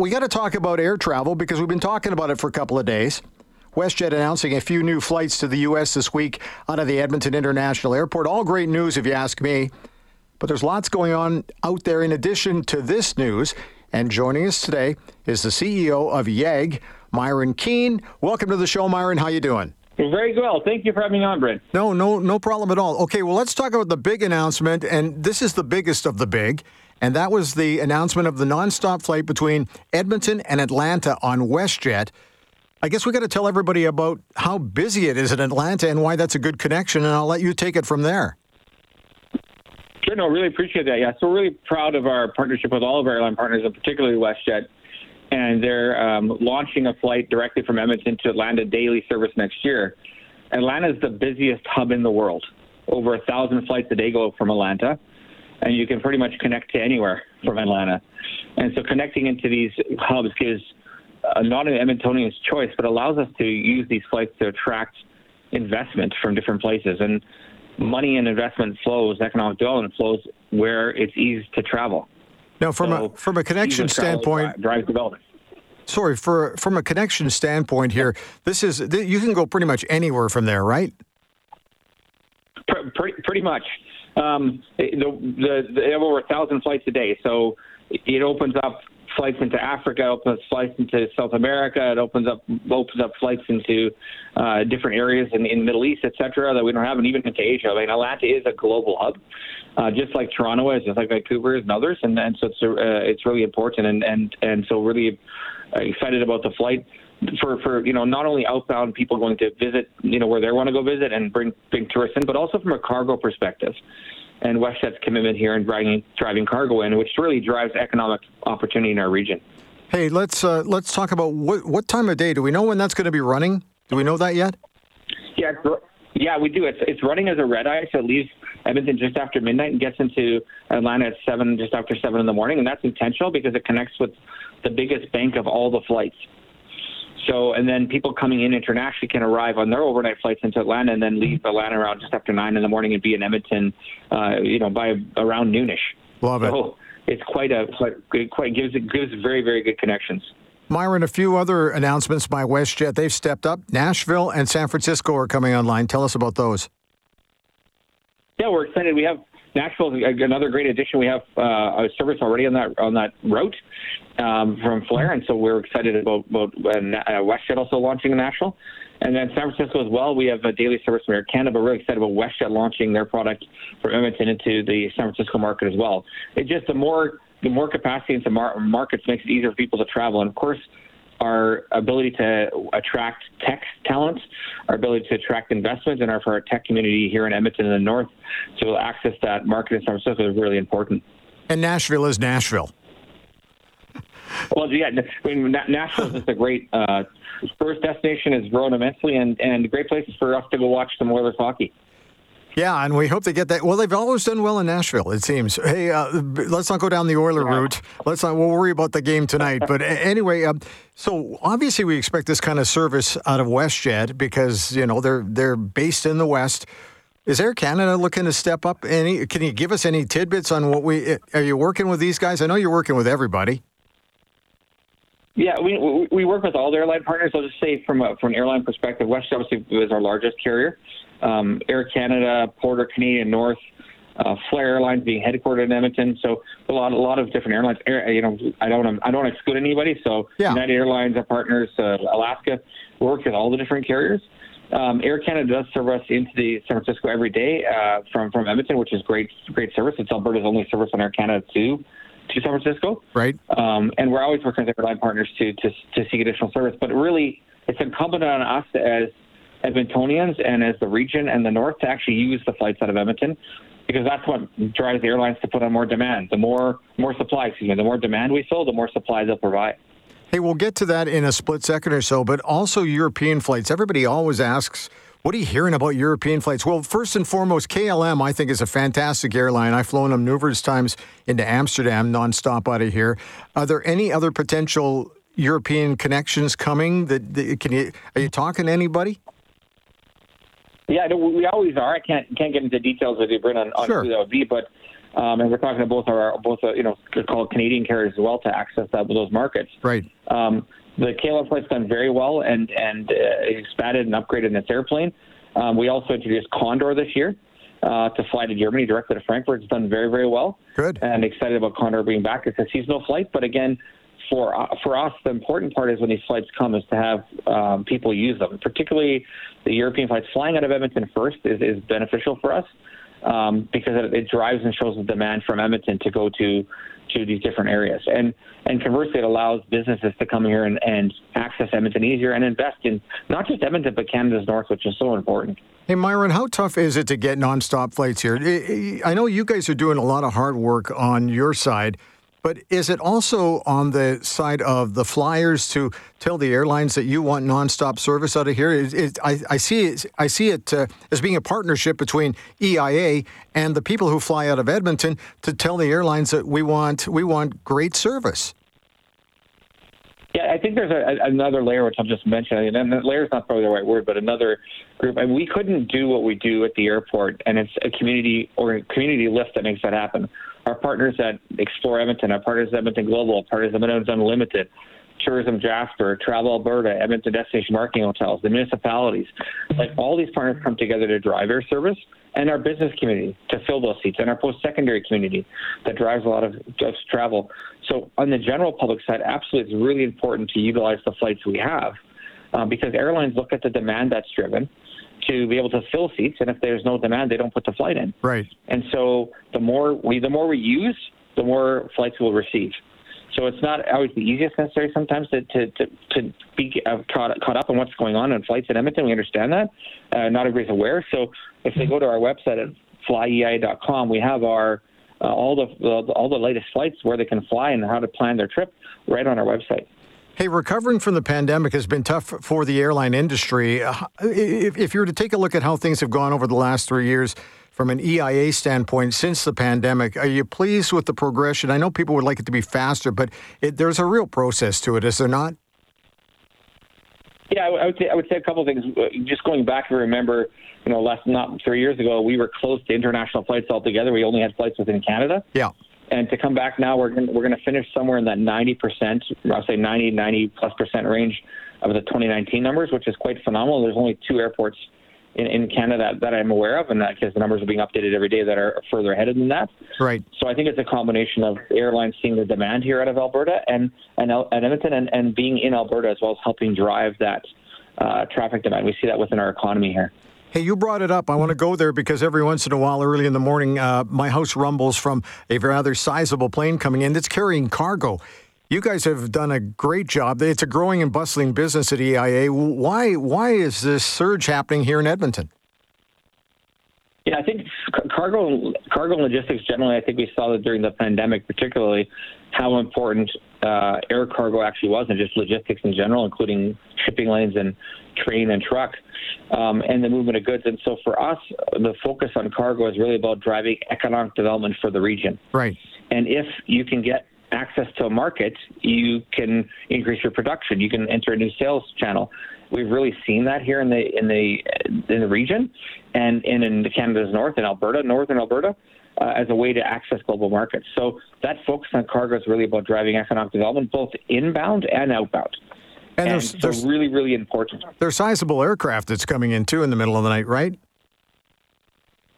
we got to talk about air travel because we've been talking about it for a couple of days. WestJet announcing a few new flights to the U.S. this week out of the Edmonton International Airport. All great news, if you ask me. But there's lots going on out there in addition to this news. And joining us today is the CEO of YEG, Myron Keehn. Welcome to the show, Myron. How you doing? Very well. Thank you for having me on, Brent. No, no, no problem at all. Okay, well, let's talk about the big announcement, and this is the biggest of the big, and that was the announcement of the nonstop flight between Edmonton and Atlanta on WestJet. I guess we got to tell everybody about how busy it is in Atlanta and why that's a good connection, and I'll let you take it from there. Sure, no, really appreciate that. Yeah, so we're really proud of our partnership with all of our airline partners, and particularly WestJet. And they're um, launching a flight directly from Edmonton to Atlanta daily service next year. Atlanta is the busiest hub in the world. Over a thousand flights a day go from Atlanta, and you can pretty much connect to anywhere from Atlanta. And so connecting into these hubs gives uh, not an Edmontonian's choice, but allows us to use these flights to attract investment from different places. And money and investment flows, economic development flows where it's easy to travel. Now, from so a from a connection standpoint, drives development. Sorry, for from a connection standpoint here, this is you can go pretty much anywhere from there, right? Pretty, pretty much. Um, the, the, they have over a thousand flights a day, so it opens up flights into Africa, opens up flights into South America. It opens up opens up flights into uh, different areas in, the Middle East, et cetera, that we don't have, and even into Asia. I mean, Atlanta is a global hub, uh, just like Toronto is, just like Vancouver is, and others, and, and so it's uh, it's really important, and and and so really uh, excited about the flight for for you know not only outbound people going to visit you know where they want to go visit and bring bring tourists in, but also from a cargo perspective and WestJet's commitment here in driving, driving cargo in, which really drives economic opportunity in our region. Hey, let's uh, let's talk about what what time of day. Do we know when that's going to be running? Do we know that yet? Yeah, yeah, we do. It's it's running as a red eye, so it leaves Edmonton just after midnight and gets into Atlanta at seven, just after seven in the morning, and that's intentional because it connects with the biggest bank of all the flights. So, and then people coming in internationally can arrive on their overnight flights into Atlanta and then leave Atlanta around just after nine in the morning and be in Edmonton, uh, you know, by around noonish. Love it. So it's quite a quite, quite gives it gives very very good connections. Myron, a few other announcements by WestJet. They've stepped up. Nashville and San Francisco are coming online. Tell us about those. Yeah, we're excited. We have Nashville another great addition. We have uh, a service already on that on that route um, from Flair, and so we're excited about, about uh, WestJet also launching in Nashville. And then San Francisco as well, we have a daily service from Air Canada, but we're really excited about WestJet launching their product from Edmonton into the San Francisco market as well. It just the more the more capacity into mar- markets makes it easier for people to travel, and of course our ability to attract tech talent, our ability to attract investment, and our, for our tech community here in Edmonton and the north to access that market in San Francisco is really important. And Nashville is Nashville. Well, yeah, I mean, Nashville is a great uh, first destination. has grown immensely, and and great places for us to go watch some Oilers hockey. Yeah, and we hope they get that. Well, they've always done well in Nashville, it seems. Hey, uh, let's not go down the Oiler yeah. route. Let's not. We'll worry about the game tonight. but anyway, um, so obviously we expect this kind of service out of WestJet because you know they're they're based in the West. Is Air Canada looking to step up? Any? Can you give us any tidbits on what we are you working with these guys? I know you're working with everybody. Yeah, we we work with all the airline partners. I'll just say from a, from an airline perspective, WestJet obviously is our largest carrier um, Air Canada, Porter, Canadian North, uh, Flair Airlines being headquartered in Edmonton. So a lot, a lot of different airlines. Air, you know, I don't, I don't exclude anybody. So yeah. United Airlines, our partners, uh, Alaska, we work with all the different carriers. Um, Air Canada does serve us into the San Francisco every day uh, from from Edmonton, which is great, great service. It's Alberta's only service on Air Canada to to San Francisco. Right. Um, and we're always working with airline partners to to to seek additional service. But really, it's incumbent on us as Edmontonians and as the region and the north to actually use the flights out of Edmonton because that's what drives the airlines to put on more demand. The more more supply, excuse me, the more demand we fill, the more supply they'll provide. Hey, we'll get to that in a split second or so, but also European flights. Everybody always asks, what are you hearing about European flights? Well, first and foremost, KLM, I think, is a fantastic airline. I've flown them numerous times into Amsterdam nonstop out of here. Are there any other potential European connections coming? That, that can you are you talking to anybody? Yeah, we always are. I can't can't get into details with you, Brent, on, on sure. who that would be, but Um, and we're talking to both our both uh, you know called Canadian carriers as well to access that with those markets. Right. Um, the KLM flight's done very well and and uh, expanded and upgraded its airplane. Um, we also introduced Condor this year uh, to fly to Germany directly to Frankfurt. It's done very very well. Good. And excited about Condor being back. It's a seasonal flight, but again. For, for us, the important part is when these flights come is to have um, people use them. Particularly the European flights flying out of Edmonton first is, is beneficial for us um, because it, it, drives and shows the demand from Edmonton to go to to these different areas. And and conversely, it allows businesses to come here and, and access Edmonton easier and invest in not just Edmonton but Canada's north, which is so important. Hey, Myron, how tough is it to get nonstop flights here? I know you guys are doing a lot of hard work on your side. But is it also on the side of the flyers to tell the airlines that you want nonstop service out of here? It, it, I, I, see it, I see it uh, as being a partnership between EIA and the people who fly out of Edmonton to tell the airlines that we want we want great service. Yeah, I think there's a, another layer which I'll just mention, and layer is not probably the right word, but another group. Mean, we couldn't do what we do at the airport, and it's a community or a community lift that makes that happen our partners at Explore Edmonton, our partners at Edmonton Global, our partners at Edmonton Unlimited, Tourism Jasper, Travel Alberta, Edmonton Destination Marketing Hotels, the municipalities. Like all these partners come together to drive air service and our business community to fill those seats and our post-secondary community that drives a lot of just travel. So on the general public side, absolutely it's really important to utilize the flights we have um, because airlines look at the demand that's driven to be able to fill seats, and if there's no demand, they don't put the flight in. Right. And so the more we the more we use, the more flights we'll receive. So it's not always the easiest necessary sometimes to to to, to be uh, caught caught up on what's going on in flights in Edmonton. We understand that. Uh, not everybody's aware. So if they go to our website at flyeia.com, we have our uh, all the, the all the latest flights where they can fly and how to plan their trip right on our website. Hey, recovering from the pandemic has been tough for the airline industry. Uh, if, if you were to take a look at how things have gone over the last three years, from an EIA standpoint since the pandemic. Are you pleased with the progression? I know people would like it to be faster, but it, there's a real process to it, is there not? Yeah, I would say I would say a couple of things. Uh, just going back and remember, you know, less not three years ago, we were close to international flights altogether. We only had flights within Canada. Yeah. And to come back now, we're gonna, we're going to finish somewhere in that 90%, I'll say 90, 90 plus percent range of the 2019 numbers, which is quite phenomenal. There's only two airports in, in Canada that I'm aware of, and that because the numbers are being updated every day that are further ahead than that. Right. So I think it's a combination of airlines seeing the demand here out of Alberta and and, and Edmonton, and, and being in Alberta as well as helping drive that uh, traffic demand. We see that within our economy here. Hey, you brought it up. I want to go there because every once in a while, early in the morning, uh, my house rumbles from a rather sizable plane coming in that's carrying cargo. You guys have done a great job. It's a growing and bustling business at EIA. Why, why is this surge happening here in Edmonton? Yeah, I think cargo, cargo logistics generally. I think we saw that during the pandemic, particularly how important uh, air cargo actually was, and just logistics in general, including shipping lanes and train and truck, um, and the movement of goods. And so for us, the focus on cargo is really about driving economic development for the region. Right. And if you can get access to a market, you can increase your production. You can enter a new sales channel. We've really seen that here in the in the in the region, and, and in Canada's north, in Alberta, northern Alberta, uh, as a way to access global markets. So that focus on cargo is really about driving economic development, both inbound and outbound. And, and there's, so there's really, really important. There's sizable aircraft that's coming in too in the middle of the night, right?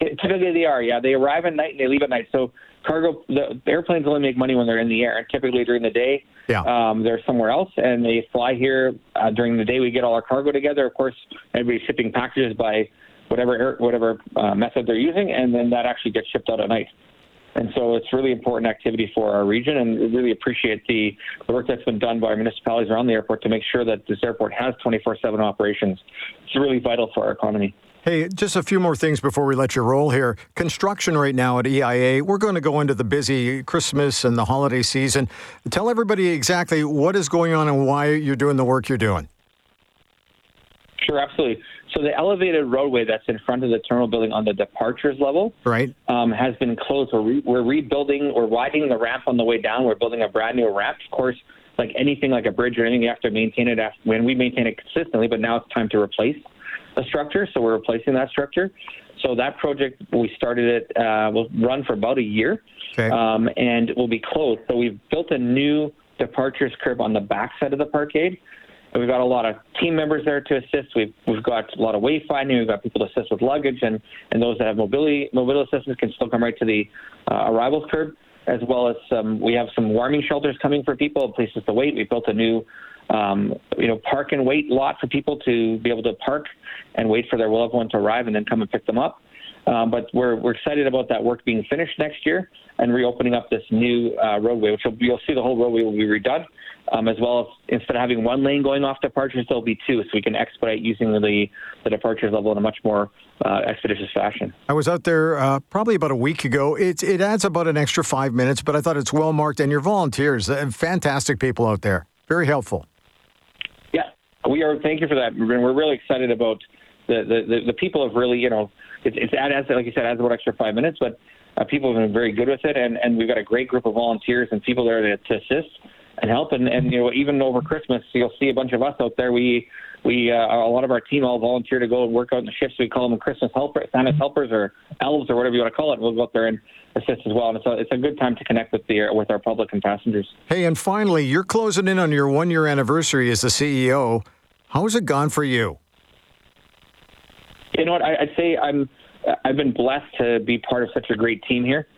Typically, they are. Yeah, they arrive at night and they leave at night. So cargo, the airplanes only make money when they're in the air, and typically during the day, yeah. um, they're somewhere else, and they fly here uh, during the day. We get all our cargo together. Of course, everybody's shipping packages by whatever whatever uh, method they're using, and then that actually gets shipped out at night. And so it's really important activity for our region, and we really appreciate the, the work that's been done by our municipalities around the airport to make sure that this airport has 24/7 operations. It's really vital for our economy. Hey, just a few more things before we let you roll here. Construction right now at EIA. We're going to go into the busy Christmas and the holiday season. Tell everybody exactly what is going on and why you're doing the work you're doing. Sure, absolutely. So the elevated roadway that's in front of the terminal building on the departures level, right, um, has been closed. We're, re- we're rebuilding. We're widening the ramp on the way down. We're building a brand new ramp. Of course, like anything like a bridge or anything, you have to maintain it after, when we maintain it consistently. But now it's time to replace the structure, so we're replacing that structure. So that project, we started it, uh, will run for about a year, Okay. um, and will be closed. So we've built a new departures curb on the backside of the parkade. We've got a lot of team members there to assist. We've we've got a lot of wayfinding. We've got people to assist with luggage, and and those that have mobility mobility assistance can still come right to the uh, arrivals curb, as well as some. We have some warming shelters coming for people, places to wait. We built a new, um, you know, park and wait lot for people to be able to park and wait for their loved one to arrive, and then come and pick them up. Um, but we're we're excited about that work being finished next year and reopening up this new uh, roadway, which will, you'll see the whole roadway will be redone, um, as well as instead of having one lane going off departures, there'll be two, so we can expedite using the the departures level in a much more uh, expeditious fashion. I was out there uh, probably about a week ago. It, it adds about an extra five minutes, but I thought it's well marked. And your volunteers, uh, fantastic people out there, very helpful. Yeah, we are. Thank you for that. We're we're really excited about the the, the, the people have really, you know, it's it's adds like you said adds about extra five minutes, but uh, people have been very good with it, and and we've got a great group of volunteers and people there to, to assist and help, and and you know even over Christmas you'll see a bunch of us out there. We we uh, a lot of our team all volunteer to go and work out in the shifts. We call them Christmas helpers, Santa's helpers, or elves, or whatever you want to call it. We'll go out there and assist as well, and it's a, it's a good time to connect with the with our public and passengers. Hey, and finally, you're closing in on your one year anniversary as the CEO. How's it gone for you? You know what? I, I'd say I'm. I've been blessed to be part of such a great team here.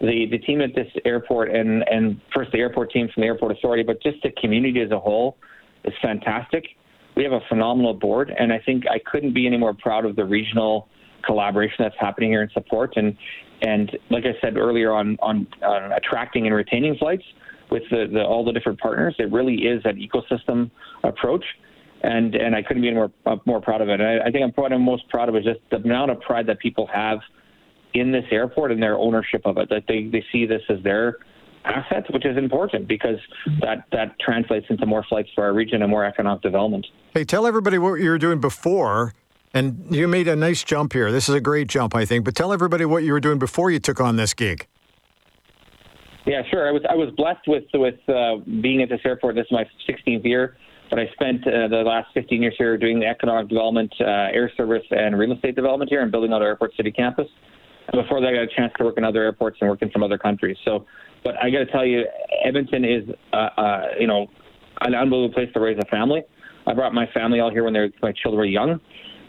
The the team at this airport and and first the airport team from the airport authority, but just the community as a whole is fantastic. We have a phenomenal board, and I think I couldn't be any more proud of the regional collaboration that's happening here in support. And and like I said earlier on on, on attracting and retaining flights with the, the all the different partners, it really is an ecosystem approach and and I couldn't be more uh, more proud of it. And I, I think I'm what I'm most proud of is just the amount of pride that people have in this airport and their ownership of it. That they they see this as their asset, which is important because that that translates into more flights for our region and more economic development. Hey, tell everybody what you were doing before. And you made a nice jump here. This is a great jump, I think. But tell everybody what you were doing before you took on this gig. Yeah, sure. I was I was blessed with with uh, being at this airport. This is my 16th year. But I spent uh, the last 15 years here doing the economic development, uh, air service, and real estate development here and building out our airport city campus. And before that, I got a chance to work in other airports and work in some other countries. So, but I got to tell you, Edmonton is, uh, uh, you know, an unbelievable place to raise a family. I brought my family out here when they're, my children were young,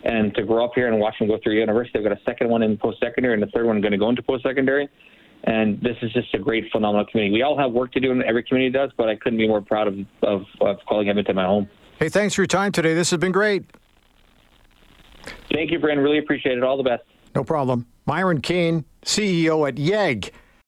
and to grow up here and watch them go through university. I've got a second one in post-secondary and a third one going to go into post-secondary. And this is just a great, phenomenal community. We all have work to do, and every community does, but I couldn't be more proud of, of, of calling Edmonton my home. Hey, thanks for your time today. This has been great. Thank you, Brandon. Really appreciate it. All the best. No problem. Myron Keehn, CEO at YEG.